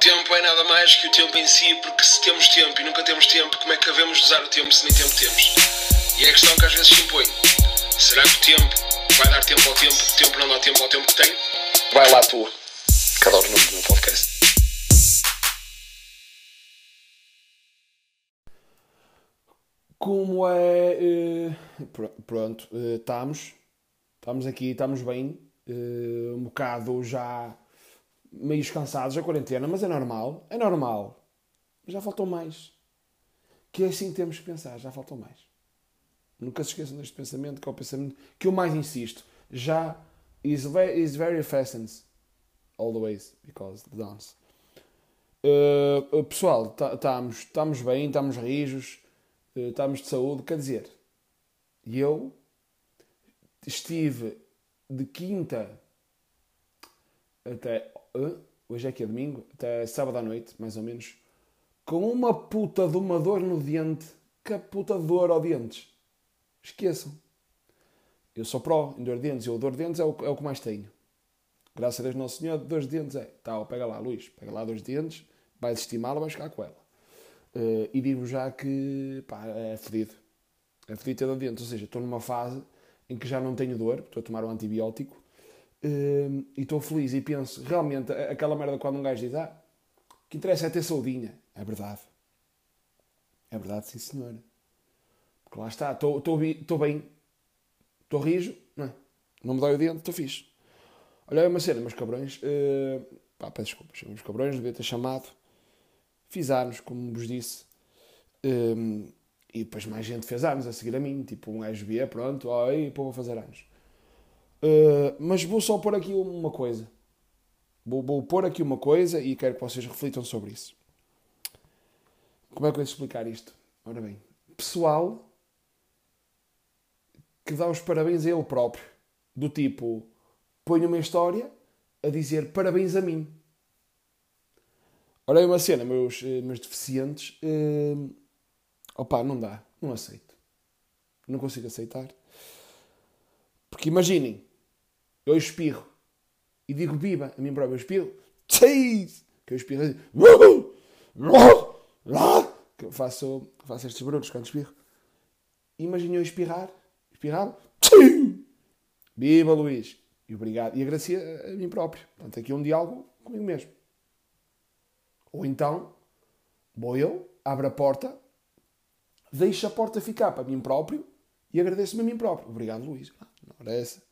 tempo é nada mais que o tempo em si, porque se temos tempo e nunca temos tempo, como é que devemos usar o tempo se nem tempo temos? E é a questão que às vezes se impõe. Será que o tempo vai dar tempo ao tempo, o tempo não dá tempo ao tempo que tem? Vai lá tu, que adoro o nome do meu podcast. Como é. pr- pronto, eh, estamos. Estamos aqui, estamos bem. eh, um bocado já meio cansados da quarentena, mas é normal. É normal. Já faltou mais. Que é assim que temos que pensar, já faltou mais. Nunca se esqueçam deste pensamento, que é o pensamento que eu mais insisto. Já is, ve is very fastened always because the dance. Uh, uh, pessoal, estamos bem, estamos rijos, uh, estamos de saúde. Quer dizer, eu estive de quinta até. Hoje é que é domingo? Até sábado à noite, mais ou menos, com uma puta de uma dor no dente. Que puta dor ao dentes. Esqueçam. Eu sou pró em dor de dentes. Eu, dor de dentes é o, é o que mais tenho. Graças a Deus Nosso Senhor, de dentes é. Tá, ó, pega lá, Luís. Pega lá de dentes. Vai estimá-la, vai ficar com ela. Uh, e digo já que, pá, é fedido. É fedido ter dor de dentes. Ou seja, estou numa fase em que já não tenho dor. Estou a tomar um antibiótico. Uh, e estou feliz e penso, realmente, aquela merda quando um gajo diz, ah, o que interessa é ter saudinha. É verdade. É verdade, sim senhora. Porque lá está, estou bem, estou rijo, não é? Não me dói o dente, estou fixe. Olha, é uma cena, meus cabrões, eh, pá, peço desculpas, meus cabrões, devia ter chamado. Fiz anos, como vos disse. Eh, e depois mais gente fez anos a seguir a mim, tipo um gajo via, pronto, ó, aí, pô, vou fazer anos. Eh, mas vou só pôr aqui uma coisa. Vou, vou pôr aqui uma coisa e quero que vocês reflitam sobre isso. Como é que eu vou explicar isto? Ora bem, pessoal que dá os parabéns a ele próprio. Do tipo, põe uma história a dizer parabéns a mim. Ora, é uma cena, meus, eh, meus deficientes. Opá, não dá. Não aceito. Não consigo aceitar. Porque imaginem, eu espirro e digo viva a mim próprio. Eu espirro. Seis! Que eu espirro. Que eu faço, faço estes barulhos quando espirro. Imaginem eu espirrar. Espirrava. Viva Luís! E obrigado. E agradecia a mim próprio. Portanto, aqui é um diálogo comigo mesmo. Ou então, vou eu, abro a porta, deixo a porta ficar para mim próprio e agradeço-me a mim próprio. Obrigado, Luís. Ah, Não era essa.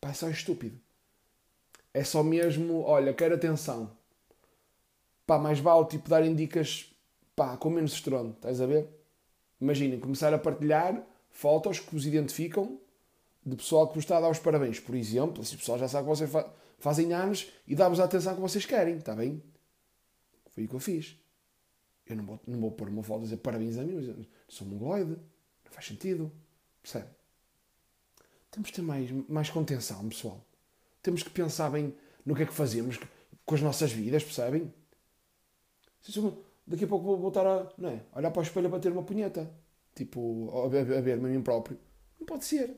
Pá, é só estúpido. É só mesmo, olha, quero atenção. Pá, mais vale tipo darem dicas, pá, com menos estrondo, estás a ver? Imaginem, começar a partilhar fotos que vos identificam de pessoal que vos está a dar os parabéns. Por exemplo, se o pessoal já sabe que vocês fa- fazem anos e dá-vos a atenção que vocês querem, está bem? Foi o que eu fiz. Eu não vou, não vou pôr uma foto a dizer parabéns a mim, mas sou mongoloide. Não faz sentido. Percebe? Temos de ter mais, mais contenção, pessoal. Temos que pensar bem no que é que fazemos com as nossas vidas, percebem? Daqui a pouco vou voltar a não é? olhar para o espelho para ter uma punheta. Tipo, a a ver-me a mim próprio. Não pode ser.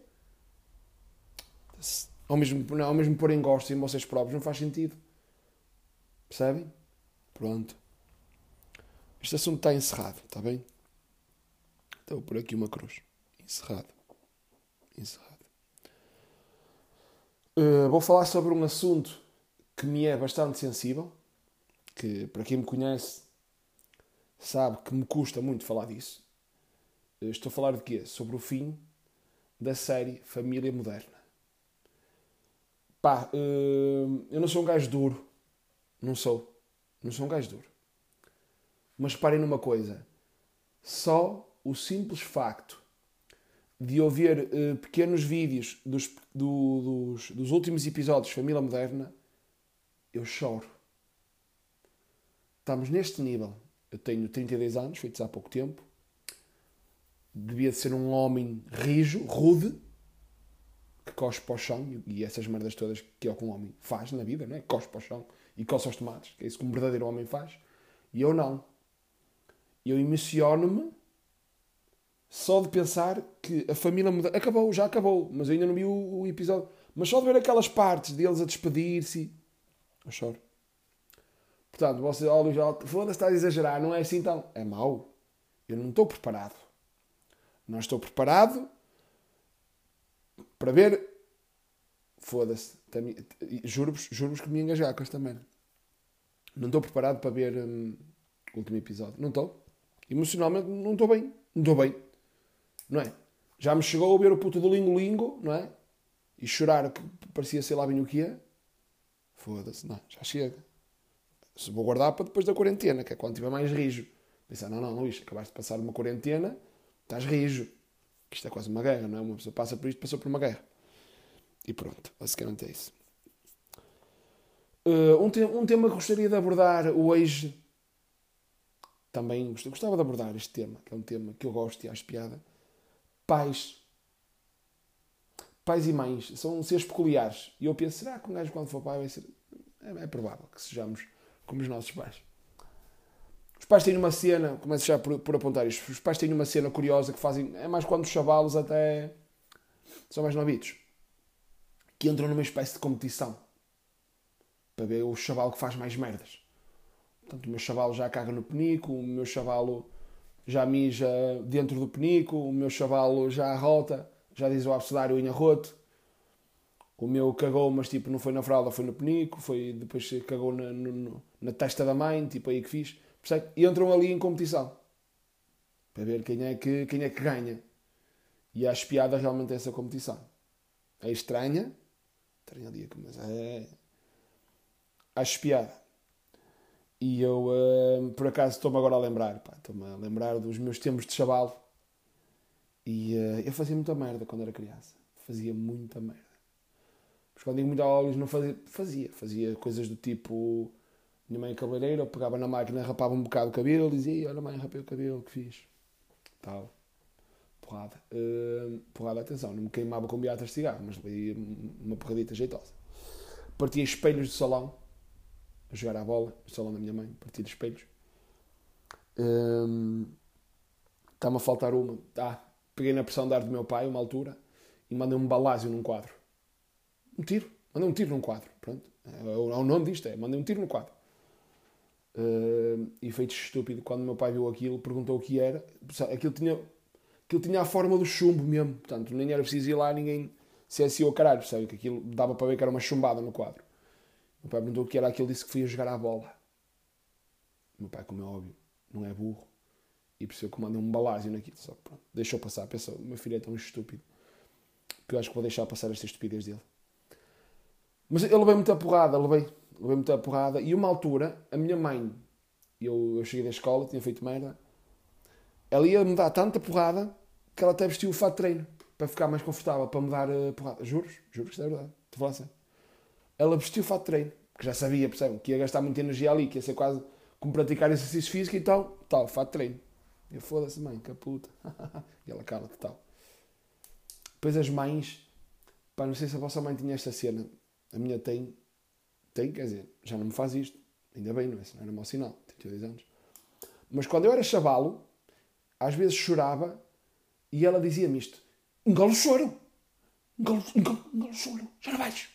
Ao mesmo, não, mesmo pôr em gosto em vocês próprios, não faz sentido. Percebem? Pronto. Este assunto está encerrado, está bem? Então pôr aqui uma cruz. Encerrado. Encerrado. Uh, vou falar sobre um assunto que me é bastante sensível. Que, para quem me conhece, sabe que me custa muito falar disso. Uh, estou a falar de quê? Sobre o fim da série Família Moderna. Pá, uh, eu não sou um gajo duro. Não sou. Não sou um gajo duro. Mas reparem numa coisa. Só o simples facto de eu ver eh, pequenos vídeos dos, do- dos, dos últimos episódios Família Moderna, eu choro. Estamos neste nível. Eu tenho 32 anos, feitos há pouco tempo. Devia de ser um homem rijo, rude, que cospe para o chão e e essas merdas todas que é o que um homem faz na vida, não é? Cospe para o chão e coça os tomates, que é isso que um verdadeiro homem faz. E eu não. Eu emociono-me só de pensar que a família muda. Acabou, já acabou, mas eu ainda não vi o, o episódio. Mas só de ver aquelas partes deles a despedir-se Eu choro. Portanto, você, ó Luís, foda-se, estás a exagerar, não é assim então. É mau. Eu não estou preparado. Não estou preparado para ver. Foda-se. Juro-vos juro que me engajar com esta merda. Não estou preparado para ver hum, o último episódio. Não estou. Emocionalmente não estou bem. Não estou bem. Não é? Já me chegou a ver o puto do Lingo Lingo, não é? E chorar que parecia sei lá bem o que é. Foda-se, não, já chega. Se vou guardar para depois da quarentena, que é quando tiver mais rijo. Pensar, não, não, Luís, acabaste de passar uma quarentena, estás rijo. Isto é quase uma guerra, não é? Uma pessoa passa por isto, passou por uma guerra. E pronto, basicamente é isso. Uh, um, te um tema que gostaria de abordar hoje, também gostava de abordar este tema, que é um tema que eu gosto e acho piada. Pais. Pais e mães são seres peculiares. E eu penso, será que um gajo quando for pai vai ser. É, é provável que sejamos como os nossos pais. Os pais têm uma cena, começo já por, por apontar isto, os pais têm uma cena curiosa que fazem, é mais quando os chavalos até são mais novitos, que entram numa espécie de competição para ver o chavalo que faz mais merdas. Portanto, o meu chavalo já caga no penico, o meu chavalo já mija dentro do penico, o meu chavalo já arrota, já diz o abcedário em arroto. O meu cagou, mas tipo, não foi na fralda, foi no penico, foi, depois cagou na, no, na testa da mãe, tipo aí que fiz. E entram ali em competição para ver quem é que, quem é que ganha. E acho piada realmente essa competição. É estranha, estranha ali, mas é. Acho piada. E eu, uh, por acaso, estou-me agora a lembrar, estou-me a lembrar dos meus tempos de chavalo. E uh, eu fazia muita merda quando era criança. Fazia muita merda. Mas quando digo muito olhos, não fazia, fazia. Fazia coisas do tipo. Minha mãe cabeleireira, eu pegava na máquina, rapava um bocado o cabelo, dizia: Olha, mãe, rapei o cabelo, que fiz. Tal. Porrada. Uh, porrada, atenção, não me queimava com beatas de cigarro, mas uma porradita jeitosa. Partia espelhos de salão, a jogar à bola, no salão da minha mãe, partia de espelhos. Está-me a faltar uma. Ah, peguei na pressão de ar do meu pai, uma altura, e mandei um balásio num quadro um tiro. Mandei um tiro num quadro. Pronto. É, é o nome disto é. Mandei um tiro no quadro. Uh, efeito estúpido. Quando meu pai viu aquilo, perguntou o que era. Aquilo tinha, aquilo tinha a forma do chumbo mesmo. Portanto, nem era preciso ir lá ninguém se é o caralho. Percebe? Que aquilo dava para ver que era uma chumbada no quadro. Meu pai perguntou o que era aquilo, disse que fui a jogar à bola. Meu pai, como é óbvio, não é burro. E percebeu que mandei um balásio naquilo. Só pronto, deixou passar. Pensou, meu filho é tão estúpido que eu acho que vou deixar passar esta estupidez dele. Mas eu levei muita porrada, levei, levei muita porrada. E uma altura, a minha mãe, eu, eu cheguei da escola, tinha feito merda, ela ia-me dar tanta porrada que ela até vestiu o fato de treino para ficar mais confortável, para me dar uh, porrada. Juros, juro que é verdade. Estou falando assim. Ela vestiu o fato de treino, porque já sabia, percebem, que ia gastar muita energia ali, que ia ser quase como praticar exercício físico e tal, tal, fato de treino. Eu foda-se, mãe, que puta. e ela cala-te tal. Depois as mães, pá, não sei se a vossa mãe tinha esta cena, a minha tem, tem, quer dizer, já não me faz isto. Ainda bem, não é? Não era mau sinal. Tenho 2 anos. Mas quando eu era chavalo, às vezes chorava e ela dizia-me isto: engole o choro. Engole, engole, engole o choro. Já não vais.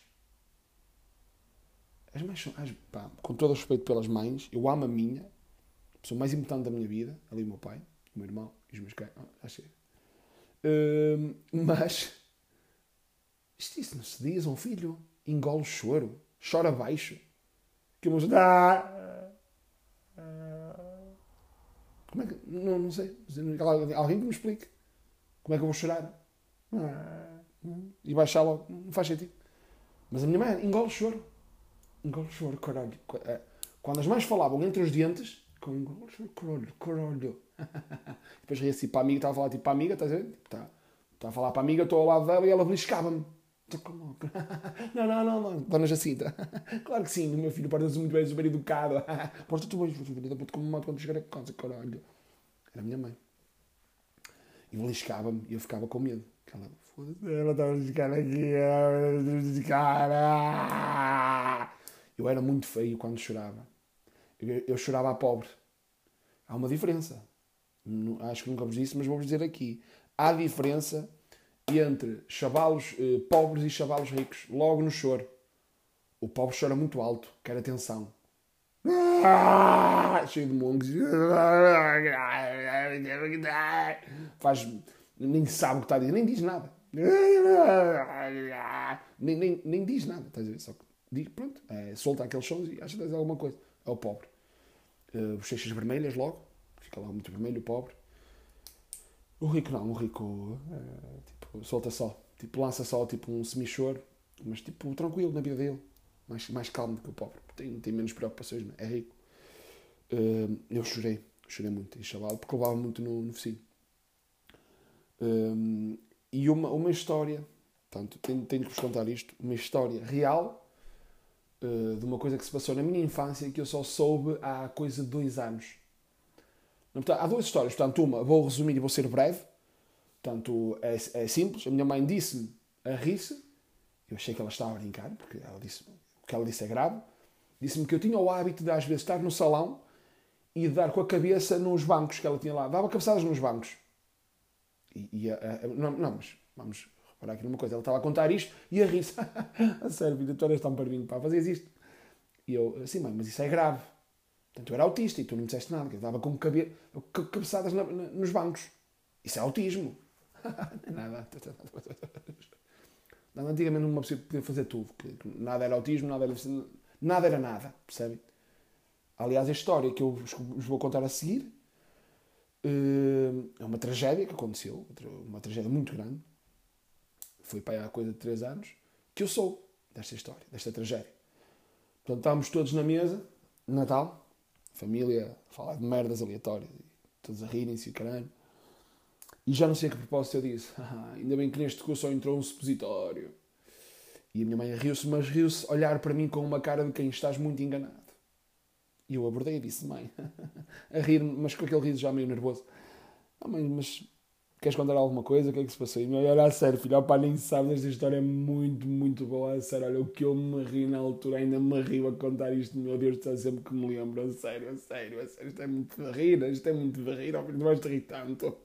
As mães são, as, pá, com todo o respeito pelas mães, eu amo a minha, a pessoa mais importante da minha vida, ali o meu pai, o meu irmão e os meus cães. Ah, já chega. Uh, mas isto, isso não se diz a um filho engole o choro, chora baixo. Que música. Ah, como é que. Não, não sei. Alguém que me explique. Como é que eu vou chorar? E baixar logo. Não faz sentido. Mas a minha mãe engole o choro. É, quando as mães falavam entre os dentes, com engole o choro, caralho, caralho. Depois ria assim para a amiga, estava a falar tipo para a amiga, estás a ver? Está, está a falar para a amiga, estou ao lado dela e ela beliscava-me. Não, não, não, não. Dona Jacinta. Claro que sim, meu filho parece muito bem, super educado. Porta-te bem, filho, depois como mato quando chegar a casa, caralho. Era a minha mãe. E beliscava-me e eu ficava com medo. Ela, ela estava a beliscar aqui, cara. Eu era muito feio quando chorava. Eu, chorava a pobre. Há uma diferença. Acho que nunca vos disse, mas vou-vos dizer aqui. Há diferença entre chavalos eh, pobres e chavalos ricos, logo no choro. O pobre chora muito alto, quer atenção. Ah, cheio de mongos. Faz. Nem sabe o que está a dizer, nem diz nada. Nem, nem, nem diz nada, estás a ver? Só que diz, pronto, é, solta aqueles sons e acha que alguma coisa. É o pobre. Uh, bochechas vermelhas logo, fica lá muito vermelho, o pobre. O rico não, o rico uh, tipo, solta só, tipo, lança só tipo um semichoro, mas tipo tranquilo na vida dele, mais, mais calmo do que o pobre, tem, tem menos preocupações, é rico. Uh, eu chorei, chorei muito em porque levava muito no, no focinho. Um, e uma, uma história, portanto, tenho, tenho que vos contar isto, uma história real uh, de uma coisa que se passou na minha infância que eu só soube há coisa de dois anos. Há duas histórias, portanto, uma vou resumir e vou ser breve. Portanto, é, é simples. A minha mãe disse-me a rir-se. Eu achei que ela estava a brincar, porque ela disse, o que ela disse é grave. Disse-me que eu tinha o hábito de, às vezes, estar no salão e de dar com a cabeça nos bancos que ela tinha lá. Dava cabeçadas nos bancos. E, e a, a, não, não, mas vamos reparar aqui numa coisa. Ela estava a contar isto e a rir-se. a sério, vida, tu eras tão parvinho, pá, fazias isto. E eu, assim, mãe, mas isso é grave. Portanto, eu era autista e tu não me disseste nada, que eu dava com cabe... cabeçadas na, na, nos bancos. Isso é autismo. nada. nada. Antigamente uma pessoa podia fazer tudo. Nada era autismo, nada era, nada era nada, percebem? Aliás, a história que eu vos vou contar a seguir eh, é uma tragédia que aconteceu, uma tragédia muito grande. Foi aí há coisa de 3 anos, que eu sou desta história, desta tragédia. Portanto, estávamos todos na mesa, Natal, família a falar de merdas aleatórias, todos a rirem-se e caralho. E já não sei a que propósito eu disse. Ah, ainda bem que neste curso só entrou um supositório. E a minha mãe riu-se, mas riu-se olhar para mim com uma cara de quem estás muito enganado. E eu abordei e disse, mãe, a rir mas com aquele riso já meio nervoso. Ah, mãe, mas queres contar alguma coisa? O que é que se passou? E mãe, olha, a sério, filho, opa, nem sabes, esta história é muito, muito boa, a sério, olha, o que eu me ri na altura, ainda me rio a contar isto, meu Deus, está sempre que me lembro, a sério, a sério, a sério, isto é muito de rir, isto é muito de rir, ó, não vais te rir tanto.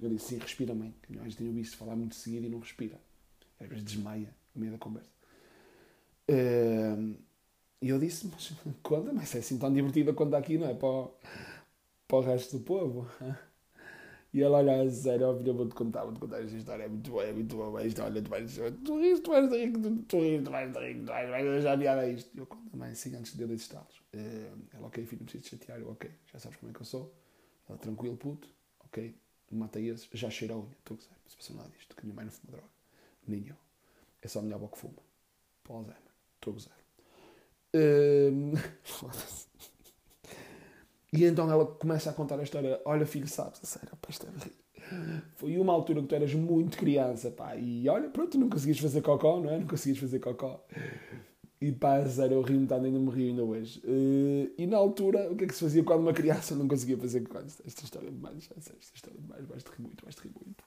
Eu disse, sim, respira, mãe, que nós tenho visto falar muito seguido e não respira. Às vezes desmaia no meio da conversa. E eu disse, mas conta, mas é assim tão divertida quanto aqui, não é? Para o, para o resto do povo. E ela olha a sério, ó filho, vou-te contar, vou-te contar esta história, é muito boa, é muito boa, isto, olha, tu vais, tu rires, tu vais rir, tu, rires, tu vais rir, tu vais, vais já a isto. Eu conto também assim, antes de eu desistá-los. Uh, ela, ok, filho, não preciso chatear, eu, ok, já sabes como é que eu sou. Ela, tranquilo, puto, ok, matei esses, já cheira a unha, estou a gozar, não se passou nada disto, que a minha mãe não fuma droga, nem eu. É só a minha avó que fuma, para o estou a gozar. Uh, e então ela começa a contar a história. Olha, filho, sabes, a sério, pá, isto é de. Foi uma altura que tu eras muito criança, pá, e olha, pronto, não conseguias fazer cocó, não é? Não conseguias fazer cocó. E pá, a sério, eu rio metade, ainda me rio ainda hoje. Uh, e na altura, o que é que se fazia quando uma criança não conseguia fazer cocó? Esta história é demais, esta história é demais, vais-te rir muito, vais-te rir muito.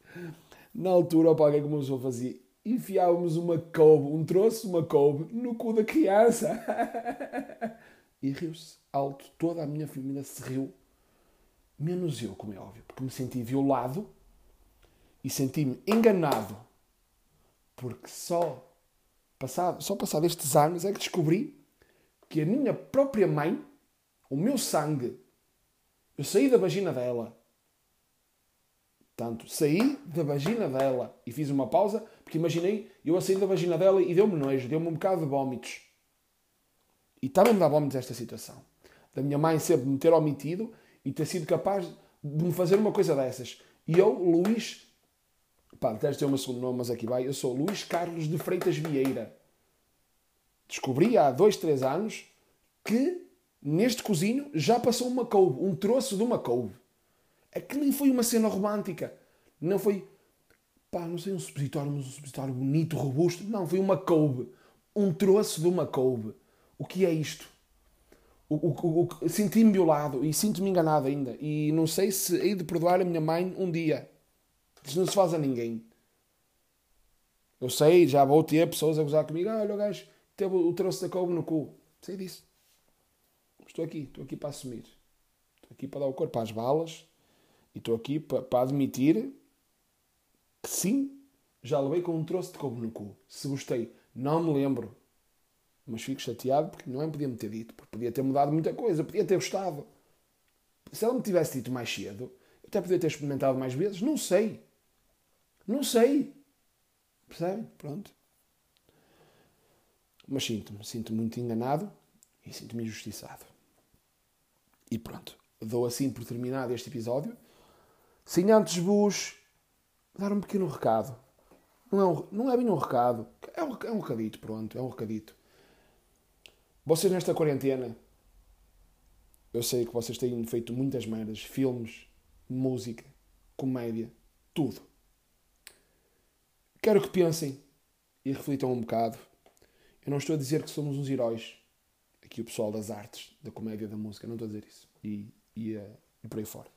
Na altura, opa, o que é que uma pessoa fazia? enfiávamos uma couve, um troço, uma couve, no cu da criança. e riu-se alto. Toda a minha família se riu. Menos eu, como é óbvio, porque me senti violado e senti-me enganado. Porque só passado, só passado estes anos é que descobri que a minha própria mãe, o meu sangue, eu saí da vagina dela. Portanto, saí da vagina dela e fiz uma pausa porque imaginei, eu a sair da vagina dela e deu-me nojo, deu-me um bocado de vómitos. E também me dá vómitos esta situação. Da minha mãe sempre me ter omitido e ter sido capaz de me fazer uma coisa dessas. E eu, Luís, pá, deves ter o meu segundo nome, mas aqui vai, eu sou Luís Carlos de Freitas Vieira. Descobri há dois, três anos que neste cozinho já passou uma couve, um troço de uma couve. É que nem foi uma cena romântica. Não foi pá, não sei, um supositório, mas um supositório bonito, robusto. Não, foi uma couve. Um troço de uma couve. O que é isto? Senti-me violado e sinto-me enganado ainda. E não sei se hei de perdoar a minha mãe um dia. Isso não se faz a ninguém. Eu sei, já vou ter pessoas a gozar comigo. Ah, olha o gajo teve o troço da couve no cu. Sei disso. Estou aqui, estou aqui para assumir. Estou aqui para dar o corpo às balas. E estou aqui para, para admitir Sim, já levei com um troço de couve no cu. Se gostei, não me lembro. Mas fico chateado porque não é podia me ter dito, porque podia ter mudado muita coisa, podia ter gostado. Se ela me tivesse dito mais cedo, eu até podia ter experimentado mais vezes, não sei. Não sei. Percebem? Pronto. Mas sinto-me, sinto-me muito enganado e sinto-me injustiçado. E pronto, dou assim por terminado este episódio. Sem antes vos dar um pequeno recado. Não é, um, não é bem um recado, é um, é um recadito, pronto, é um recadito. Vocês nesta quarentena, eu sei que vocês têm feito muitas merdas, filmes, música, comédia, tudo. Quero que pensem e reflitam um bocado. Eu não estou a dizer que somos uns heróis, aqui o pessoal das artes, da comédia, da música, não estou a dizer isso. E, e, uh, e por aí fora.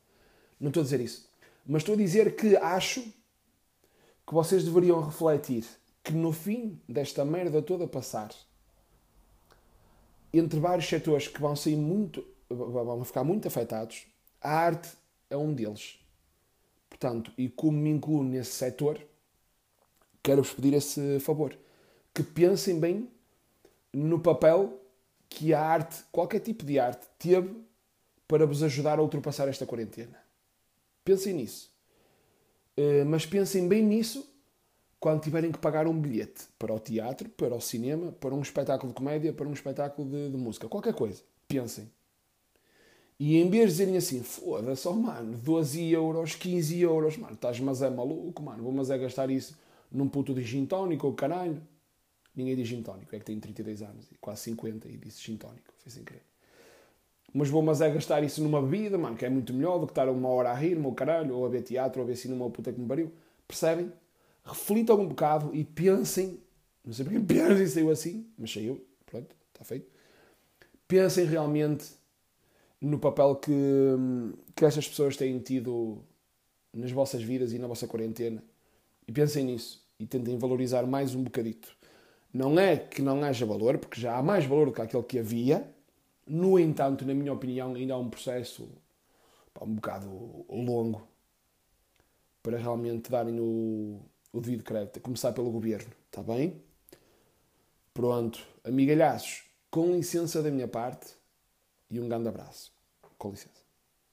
Não estou a dizer isso. Mas estou a dizer que acho que vocês deveriam refletir que no fim desta merda toda passar, entre vários setores que vão sair muito, vão ficar muito afetados, a arte é um deles. Portanto, e como me incluo nesse setor, quero-vos pedir esse favor. Que pensem bem no papel que a arte, qualquer tipo de arte, teve para vos ajudar a ultrapassar esta quarentena. Pensem nisso. Uh, mas pensem bem nisso quando tiverem que pagar um bilhete para o teatro, para o cinema, para um espetáculo de comédia, para um espetáculo de, de música, qualquer coisa. Pensem. E em vez de dizerem assim, foda-se, oh, mano, 12 euros, 15 euros, mano, estás mas é maluco, mano, vou mas é gastar isso num puto de gin tónico ou caralho. Ninguém diz gin tónico, é que tenho 32 anos, quase 50 e disse gin tónico, foi sem querer. Mas vou mas é gastar isso numa bebida, mano, que é muito melhor do que estar uma hora a rir, meu caralho, ou a ver teatro, ou a ver cinema, ou puta que me pariu. Percebem? Reflitam um bocado e pensem, não sei porque pensem saiu assim, mas saiu, pronto, está feito. Pensem realmente no papel que, que estas pessoas têm tido nas vossas vidas e na vossa quarentena. E pensem nisso e tentem valorizar mais um bocadito. Não é que não haja valor, porque já há mais valor do que aquele que havia. No entanto, na minha opinião, ainda há um processo pá, um bocado longo para realmente darem o, o devido crédito. A começar pelo governo, está bem? Pronto, amigalhaços, com licença da minha parte e um grande abraço. Com licença.